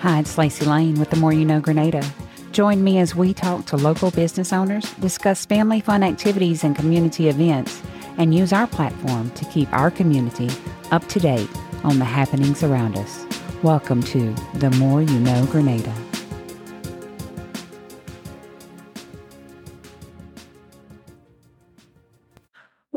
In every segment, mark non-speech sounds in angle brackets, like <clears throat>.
Hi, it's Lacey Lane with The More You Know Grenada. Join me as we talk to local business owners, discuss family fun activities and community events, and use our platform to keep our community up to date on the happenings around us. Welcome to The More You Know Grenada.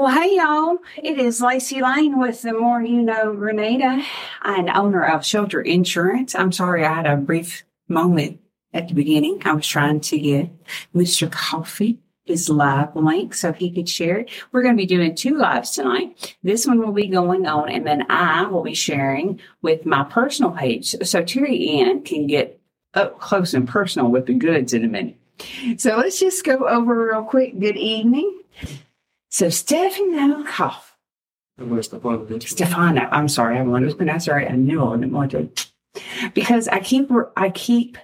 Well, hey y'all, it is Lacey Lane with the More You Know Grenada and owner of Shelter Insurance. I'm sorry I had a brief moment at the beginning. I was trying to get Mr. Coffee his live link so he could share it. We're going to be doing two lives tonight. This one will be going on and then I will be sharing with my personal page. So Terry Ann can get up close and personal with the goods in a minute. So let's just go over real quick. Good evening. So Stefano Koff. Stefano. I'm sorry. I wanted to pronounce it right. I knew I didn't want to. Because I keep, I keep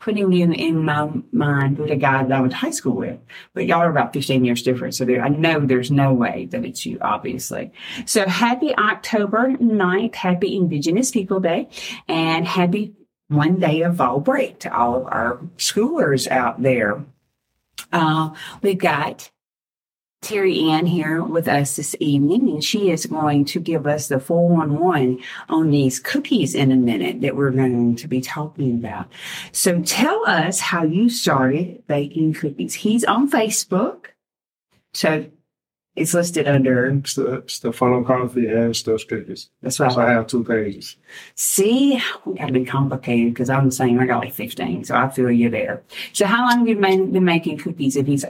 putting you in my mind with a guy that I went to high school with. But y'all are about 15 years different. So there, I know there's no way that it's you, obviously. So happy October 9th. Happy Indigenous People Day and happy one day of fall break to all of our schoolers out there. Uh, we've got Terry Ann here with us this evening, and she is going to give us the 411 on these cookies in a minute that we're going to be talking about. So tell us how you started baking cookies. He's on Facebook. So it's listed under Stefano Coffee and Steph's Cookies. That's right. So I have two pages. See, we got to be complicated because I'm the same. I got like 15, so I feel you there. So how long have you been, been making cookies? If he's,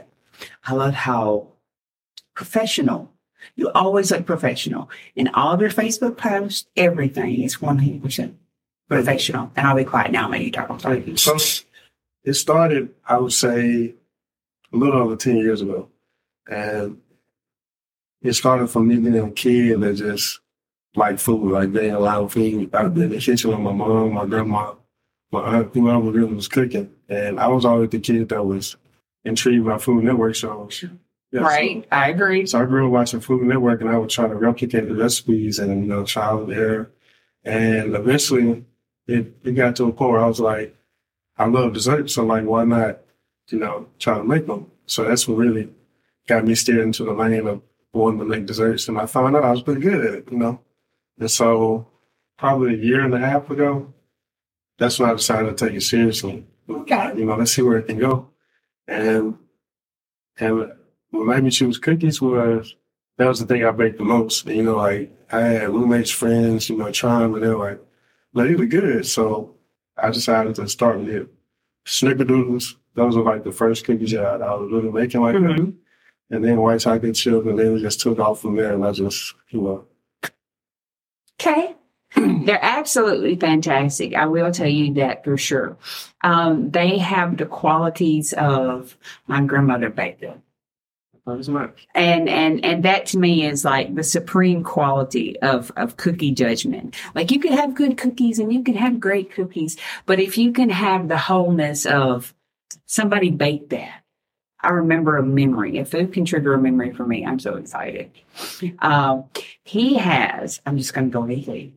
I love how professional. You always look professional. In all of your Facebook posts, everything is 100% professional. And I'll be quiet now, maybe talk. So it started, I would say, a little over 10 years ago. And it started from me being a kid that just like food, like being allowed food. I've in the kitchen with my mom, my grandma, my aunt, whoever really was cooking. And I was always the kid that was intrigued by Food Network shows. Right. I agree. So I grew up watching Food Network and I would try to replicate the recipes and, you know, trial and error. And eventually it, it got to a point where I was like, I love desserts. So like, why not, you know, try to make them? So that's what really got me steered into the lane of wanting to make desserts. And I found out I was pretty good at it, you know? And so probably a year and a half ago, that's when I decided to take it seriously. Okay. You know, let's see where it can go. And, and what made me choose cookies was that was the thing I baked the most. You know, like I had roommates, friends, you know, trying, but they're like, like, it was good. So I decided to start with it. Snickerdoodles, those were like the first cookies that I, was really making like mm-hmm. that. And then white chocolate chip, and then we just took off from there, and I just, you know. Okay. <clears throat> They're absolutely fantastic. I will tell you that for sure. Um, they have the qualities of my grandmother baked them. And and and that to me is like the supreme quality of of cookie judgment. Like you could have good cookies and you could have great cookies, but if you can have the wholeness of somebody baked that, I remember a memory. If food can trigger a memory for me, I'm so excited. Um, he has. I'm just going to go easy.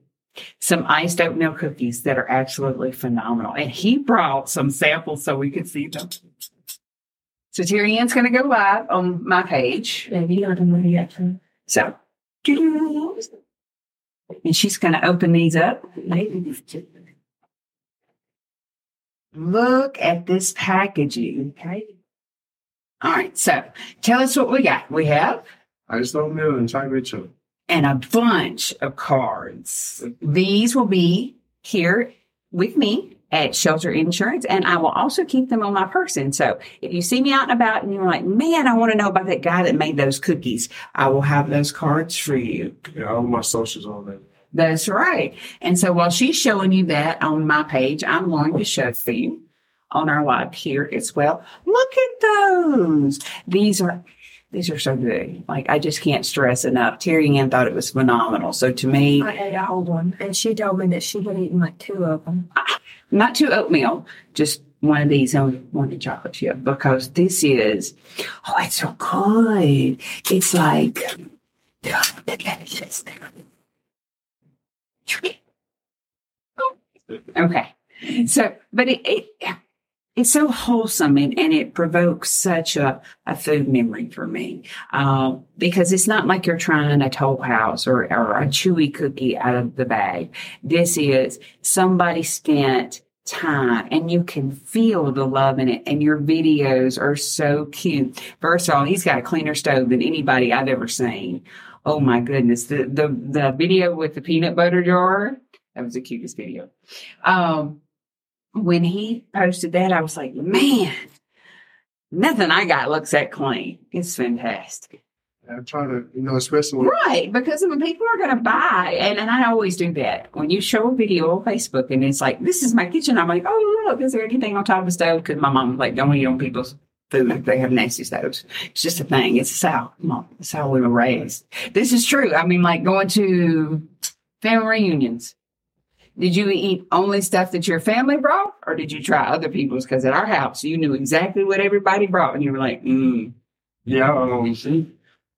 Some iced oatmeal cookies that are absolutely phenomenal, and he brought some samples so we could see them. So Terry Ann's going to go live on my page. So, and she's going to open these up. Look at this packaging. Okay. All right. So tell us what we got. We have iced oatmeal and chocolate chip. And a bunch of cards. These will be here with me at Shelter Insurance, and I will also keep them on my person. So if you see me out and about and you're like, man, I want to know about that guy that made those cookies, I will have those cards for you. Yeah, all my socials on there. That's right. And so while she's showing you that on my page, I'm going to show for you on our live here as well. Look at those. These are these are so good. Like I just can't stress enough. Terry Ann thought it was phenomenal. So to me, I ate a whole one, and she told me that she had eaten like two of them. Not two oatmeal, just one of these on one of chocolate chip because this is oh, it's so good. It's like okay. So, but it, it it's so wholesome and, and it provokes such a, a food memory for me uh, because it's not like you're trying a Toll House or, or a chewy cookie out of the bag. This is somebody spent time and you can feel the love in it and your videos are so cute. First of all, he's got a cleaner stove than anybody I've ever seen. Oh my goodness. The, the, the video with the peanut butter jar, that was the cutest video. Um, when he posted that, I was like, man, nothing I got looks that clean. It's fantastic. I'm trying to, you know, especially when Right, because when people are going to buy, and, and I always do that. When you show a video on Facebook and it's like, this is my kitchen, I'm like, oh, look, is there anything on top of the stove? Because my mom's like, don't eat on people's food if they have nasty stoves. It's just a thing. It's how, mom, it's how we were raised. This is true. I mean, like going to family reunions. Did you eat only stuff that your family brought, or did you try other people's? Because at our house, you knew exactly what everybody brought, and you were like, mm. yeah, um,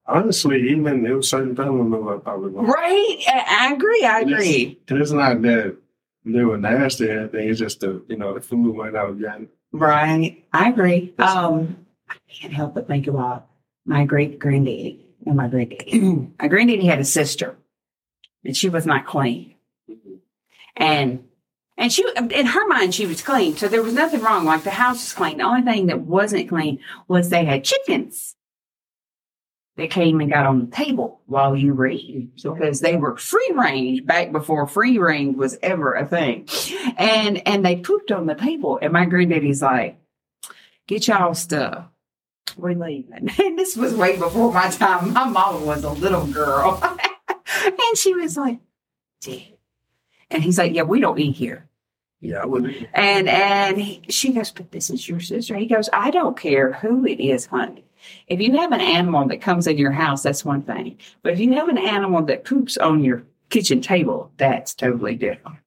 honestly, even it was certain family members I probably won't. right? I, agree. I agree. And it's not that they were nasty or anything. It's just the, you know, the food went out again. Right. I agree. Um, I can't help but think about my great granddaddy and my granddaddy. <clears throat> my granddaddy had a sister, and she was not clean. And and she in her mind she was clean, so there was nothing wrong. Like the house was clean. The only thing that wasn't clean was they had chickens. that came and got on the table while you were eating because they were free range back before free range was ever a thing. And and they pooped on the table. And my granddaddy's like, get y'all stuff. We're leaving. <laughs> And this was way before my time. My mama was a little girl. <laughs> and she was like, Dad. And he's like, Yeah, we don't eat here. Yeah, I wouldn't. And and he, she goes, but this is your sister. He goes, I don't care who it is, honey. If you have an animal that comes in your house, that's one thing. But if you have an animal that poops on your kitchen table, that's totally different.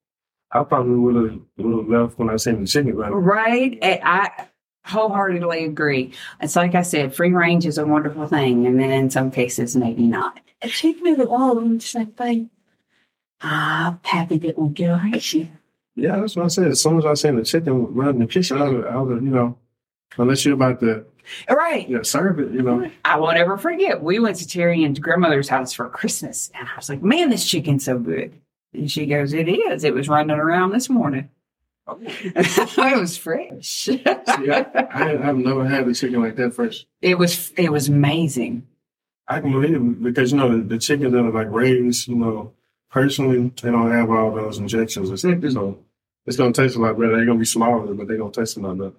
I probably would have would have left when I seen the chicken run. Right? And I wholeheartedly agree. It's like I said, free range is a wonderful thing, and then in some cases, maybe not. And chicken and all the same thing. I'm happy that will get you. Yeah, that's what I said. As soon as I seen the chicken run in the kitchen, I would, I would, you know, unless you're about to Right. you know, serve it, you know. I won't ever forget. We went to Terry and grandmother's house for Christmas, and I was like, "Man, this chicken's so good." And she goes, "It is. It was running around this morning. <laughs> it was fresh. See, I, I, I've never had a chicken like that fresh. it was. It was amazing. I can believe it because you know the, the chicken that are like raised, you know, personally, they don't have all those injections and stuff. So it's gonna taste a lot better. They're gonna be smaller, but they're gonna taste a lot better.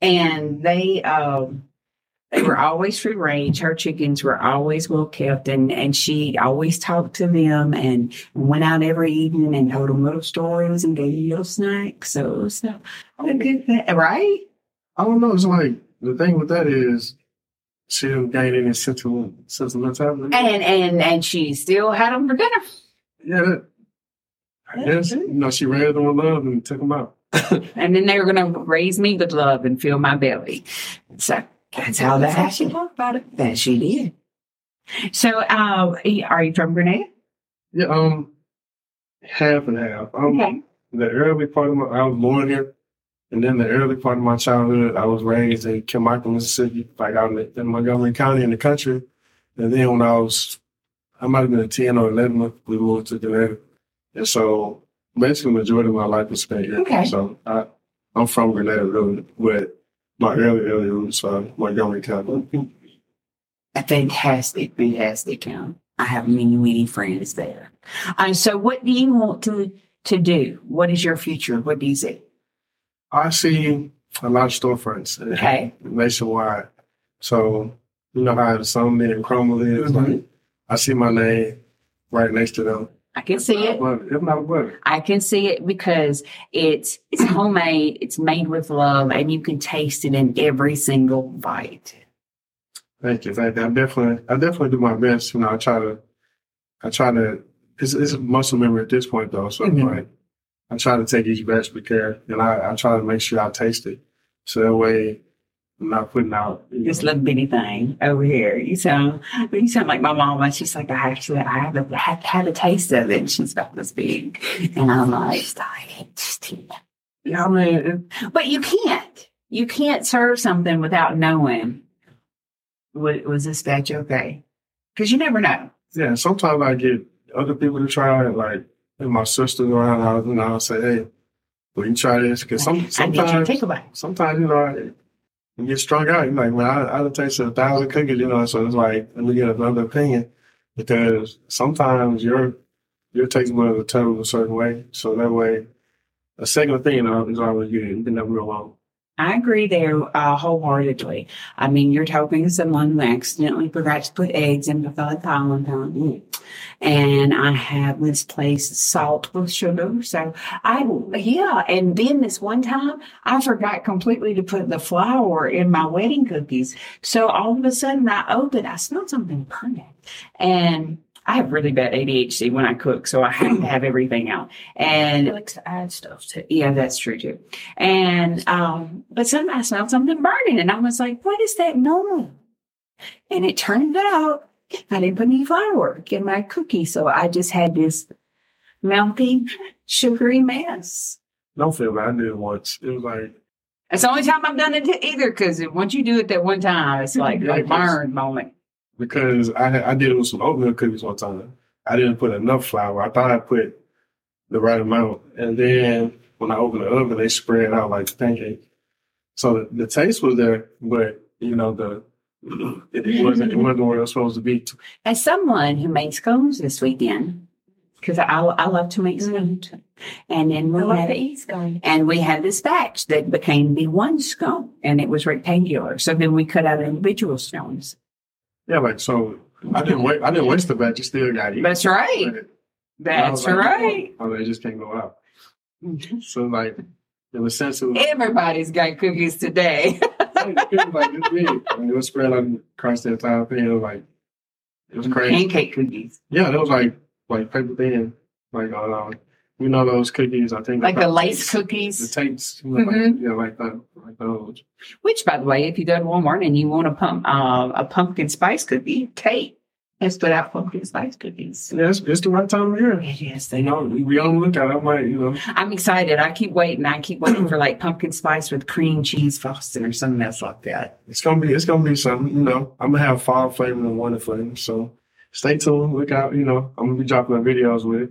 and they um they were always free range. Her chickens were always well kept, and and she always talked to them and went out every evening and told them little stories and gave them little snacks. So a a good thing, right? I don't know. It's like the thing with that is she didn't gain any sentimental sentimentality. And and and she still had them for dinner. Yeah, that, I guess you know she raised them with love and took them out. <laughs> And then they were going to raise me with love and fill my belly. So that's how that That's how she talked about it. That she did. So, uh, are you from Grenada? Yeah, um, half and half. Um, Okay. the early part of my, I was born here, and then the early part of my childhood, I was raised in Kilmichael, Mississippi, like out in, in Montgomery County in the country. And then when I was, I might have been 10 or 11, we moved to Grenada. And so basically, the majority of my life was spent here. Okay. So I, I'm from Grenada, really, but my early, early roots are Montgomery County. A fantastic, fantastic town. I have many, many friends there. And so, what do you want to to do? What is your future? What do you see? I see a lot of storefronts Okay. nationwide. So you know how some Summit and Crumbl is. Mhm. Like I see my name right next to them. I can see it. If not better. I can see it because it's it's homemade. It's made with love, and you can taste it in every single bite. Thank you. Thank you. I definitely I definitely do my best. You know, I try to I try to it's, it's muscle memory at this point though. So Mhm. like I try to take each batch with care and I, I try to make sure I taste it. So that way I'm not putting out you This know, little bitty thing over here. You sound you sound like my mama. She's like, I actually I have I have to a taste of it. And she's about this big. And I'm like, stop it. Just eat it. Yeah, I mean, But you can't. You can't serve something without knowing was, was this batch okay? Because you never know. yeah. Sometimes I get other people to try it, like if my sister's around. I'll, I'll say, "Hey, will you try this?" Because some I need you to sometimes, take a sometimes you know, you get strung out. You're like, "Man, I, I've tasted a thousand cookies," you know. So it's like, let me get another opinion because sometimes your your taste buds will tell a certain way. So that way, a second opinion is always good. You can never go wrong. I agree there uh, wholeheartedly. I mean, you're talking to someone who accidentally forgot to put eggs in the pollen Mm. And I have misplaced salt with sugar. So I, yeah. And then this one time I forgot completely to put the flour in my wedding cookies. So all of a sudden I opened, I smelled something burning. And I have really bad ADHD when I cook, so I <laughs> have to have everything out. And He likes to add stuff to. yeah, that's true too. And um, but suddenly I smelled something burning, and I was like, "What is that noise?" And it turned out I didn't put any flour in my cookie, so I just had this melting, sugary mess. Don't feel bad. I did it once. It was like That's the only time I've done it either, because once you do it that one time, it's like Yeah, <laughs> a it's- burn moment. Because I I did it with some oatmeal cookies one time. I didn't put enough flour. I thought I put the right amount, and then when I opened the oven, they spread out like pancake. So the, the taste was there, but you know the <clears throat> it wasn't it wasn't where it was supposed to be. As someone who made scones this weekend, because I, I love to make scones, mm-hmm. and then I we love had the East going. And we had this batch that became the one scone and it was rectangular. So then we cut out individual stones. Yeah, like so. I didn't wait. I didn't waste the batch. You still got it. That's right. That's right. Oh, they just can't go out. So like in a sense, it was, Everybody's got cookies today. <laughs> it was like this big. And it was spread across the entire thing. It was like it was crazy. Pancake cookies. Yeah, that was like like paper thin, like all uh, you know those cookies. I think Like the lace The cookies. tapes, you know, like, yeah, like that, like those. Which by the way, if you go to Walmart and you want a pump uh, a pumpkin spice cookie, Kate has put out pumpkin spice cookies. Yeah, it's, it's the right time of year. Yes, You they know, we, we on the lookout. I might, you know, I'm excited. I keep waiting. I keep waiting for like pumpkin spice with cream cheese frosting or something else like that. it's gonna be it's gonna be something. You know, I'm gonna have five flavor and one flavor. So stay tuned. Look out. You know, I'm gonna be dropping the videos with it.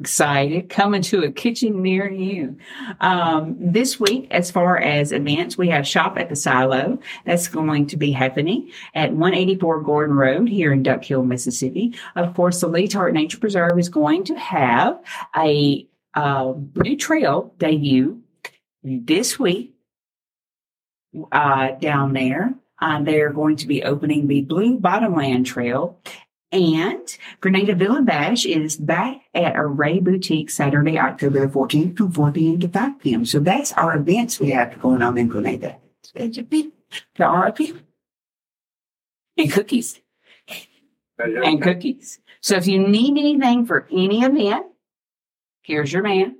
Excited coming to a kitchen near you. Um, this week as far as events we have shop at the silo. That's going to be happening at 184 gordon road here in duck hill mississippi. Of course the lee Tartt nature preserve is going to have a uh, new trail debut this week uh, down there. Uh, they're going to be opening the blue bottomland trail and Grenada Villa Bash is back at Array Boutique Saturday, October the 14th from 4 p.m. to 5 p.m. So that's our events we have going on in Grenada. A a few. And cookies. And cookies. So if you need anything for any event, here's your man.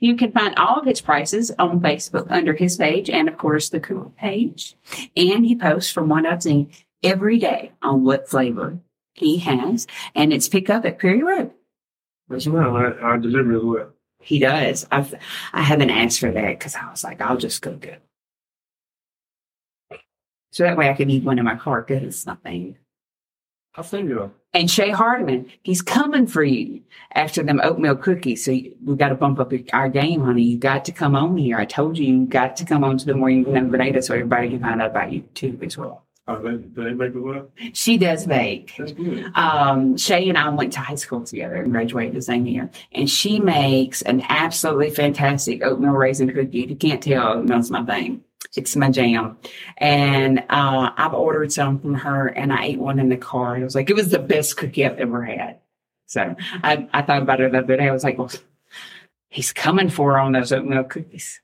You can find all of his prices on Facebook under his page and, of course, the Cool page. And he posts from one I've seen every day on what flavor he has. And it's pick up at Prairie Road. That's well. I, I deliver as well. He does. I've, I haven't asked for that because I was like, I'll just go get it. So that way I can eat one in my car because it's nothing. I'll send you. And Shay Hardiman, he's coming for you after them oatmeal cookies. So you- we got to bump up our game, honey. You got to come on here. I told you, you got to come on to the Morning Grenada so everybody can find out about you too as well. Oh, they, do they make it well? She does bake. That's good. Um, Shay and I went to high school together and graduated the same year. And she makes an absolutely fantastic oatmeal raisin cookie. If you can't tell, oatmeal's my thing. It's my jam. And uh, I've ordered some from her and I ate one in the car. It was like, it was the best cookie I've ever had. So I, I thought about it the other day. I was like, well, he's coming for her on those oatmeal cookies.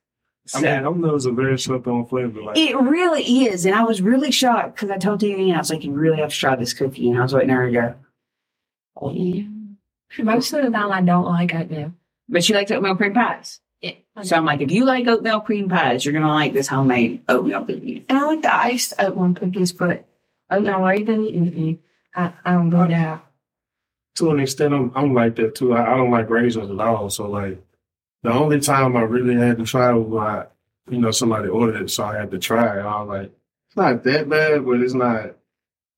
I So- mean, oatmeal's a very slept on flavor. Like, it really is. And I was really shocked because I told Danny, I was like, you really have to try this cookie. And I was waiting for her to go, oh, yeah. Most of the time, I don't like oatmeal. But she likes oatmeal cream pies. Yeah. So I'm like, if you like oatmeal cream pies, you're going to like this homemade oatmeal cookie. And I like the iced oatmeal cookies, but oatmeal raisin, mm-mm. I, I don't do that. to an extent, I'm, I'm like that too. I, I don't like raisins at all. So like, The only time I really had to try was when I, you know, somebody ordered it, so I had to try it. I was like, it's not that bad, but it's not.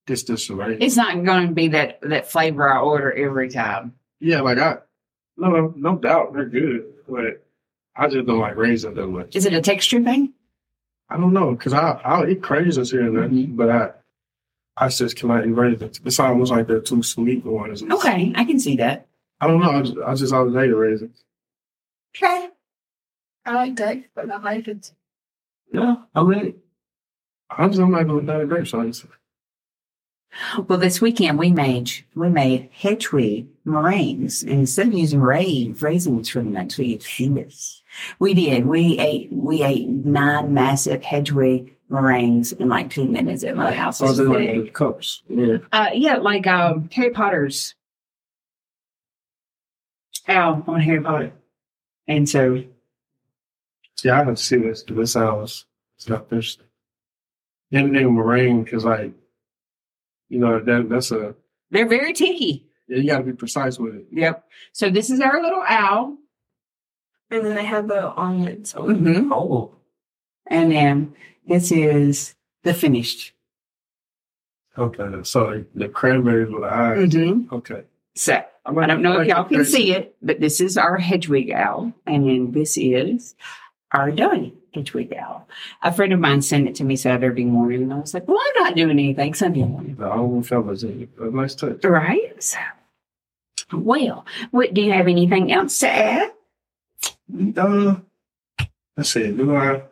It's just right. It's not going to be that that flavor I order every time. yeah, like I, no, no, doubt they're good, but I just don't like raisins that much. Is it a texture thing? I don't know, cause I I'll eat craisins here and there, Mhm. but I I just cannot eat raisins. It's almost like they're too sweet it's- Okay, I can see that. I don't know. I just, I just always hated raisins. Okay. I like that, but I like it. Yeah, I mean, I'm just I'm not going down the grape science. Well, this weekend we made we made Hedwig meringues, and instead of using ray, raisins for the next, we used hummus. We did. We ate we ate nine massive Hedwig meringues in like two minutes at my house. So It was like big. the cups. Yeah. Uh, yeah, like um, Harry Potter's. Al on Harry Potter, and so Yeah, I can see this. This sounds stuff. There's anything meringue because like, you know, that that's a they're very ticky. yeah, you got to be precise with it. Yep. So this is our little owl. And then they have the almonds on Mm-hmm. Oh, And then this is the finished. okay. So the cranberries with the eyes. Mm-hmm. Okay. So I don't know if y'all can see it, but this is our Hedwig owl, and this is our Donny Hedwig owl. A friend of mine sent it to me Saturday morning, and I was like, "Well, I'm not doing anything Sunday morning, The own fellas in it. A nice touch. right?" So, well, what do you have anything else to add? Uh. Do I?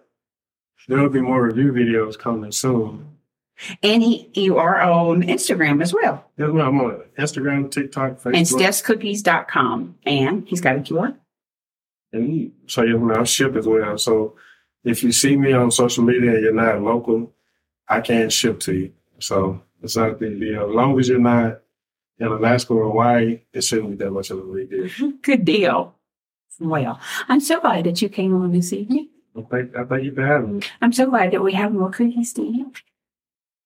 There will be more review videos coming soon. And he, you are on Instagram as well, Yeah, well, I'm on Instagram, TikTok, Facebook. and Steph'sCookies.com, and he's got a QR. And so you know, I ship as well. So if you see me on social media and you're not local, I can't ship to you. So it's not a big deal. As long as you're not in Alaska or Hawaii, it shouldn't be that much of a big deal. <laughs> Good deal. Well, I'm so glad that you came on this evening. I think I think you can have me. I'm so glad that we have more cookies to eat.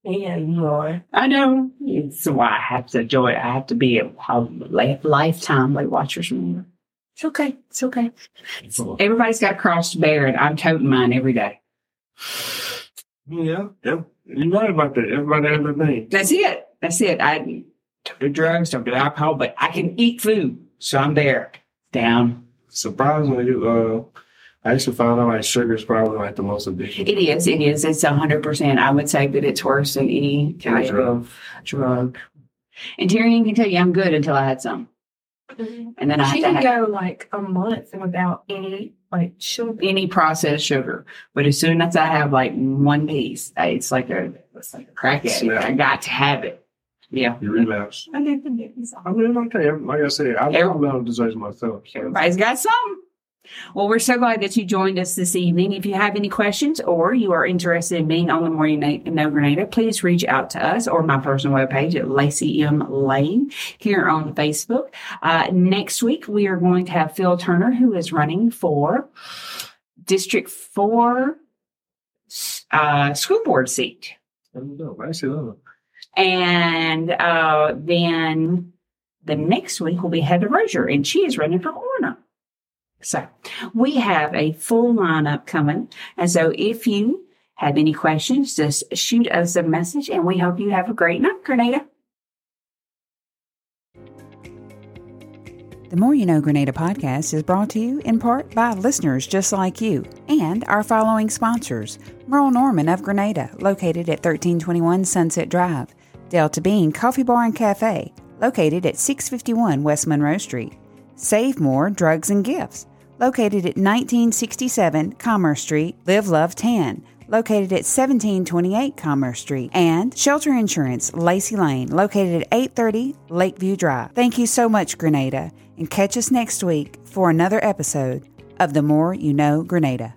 And more. I know. It's why I have to enjoy it. I have to be a, a li- lifetime Weight Watchers member. It's okay. It's okay. Everybody's got a cross to bear, and I'm toting mine every day. Yeah, yeah. You're right about that. Everybody has their thing. That's it. That's it. I don't do drugs, don't do alcohol, but I can eat food. So I'm there. Down. Surprisingly, uh, I actually found out like sugar is probably like the most addictive. It is. It is. It's 100%. I would say that it's worse than any type Drug. of drug. And Terry Ann can tell you I'm good until I had some. And then I She had to can go like a month without any like sugar. any processed sugar. But as soon as I have like one piece, I- it's like a, it's like a crack addict. Snap. I got to have it. Yeah. You relapse. I live in it. I mean, okay. Like I said, I Every- don't know desserts myself. So. Everybody's got some. Well, we're so glad that you joined us this evening. If you have any questions or you are interested in being on the Morning No Grenada, please reach out to us or my personal webpage at Lacey M. Lane here on Facebook. Uh, next week, we are going to have Phil Turner, who is running for District 4 uh, school board seat. I don't know. I actually don't know. And uh, then the next week will be Heather Rozier, and she is running for Orna. So we have a full lineup coming. And so if you have any questions, just shoot us a message, and we hope you have a great night, Grenada. The More You Know Grenada podcast is brought to you in part by listeners just like you and our following sponsors Merle Norman of Grenada, located at 1321 Sunset Drive, Delta Bean Coffee Bar and Cafe, located at 651 West Monroe Street, Save More Drugs and Gifts, located at 1967 Commerce Street, Live Love Tan, located at 1728 Commerce Street, and Shelter Insurance, Lacey Lane, located at 830 Lakeview Drive. Thank you so much, Grenada, and catch us next week for another episode of The More You Know Grenada.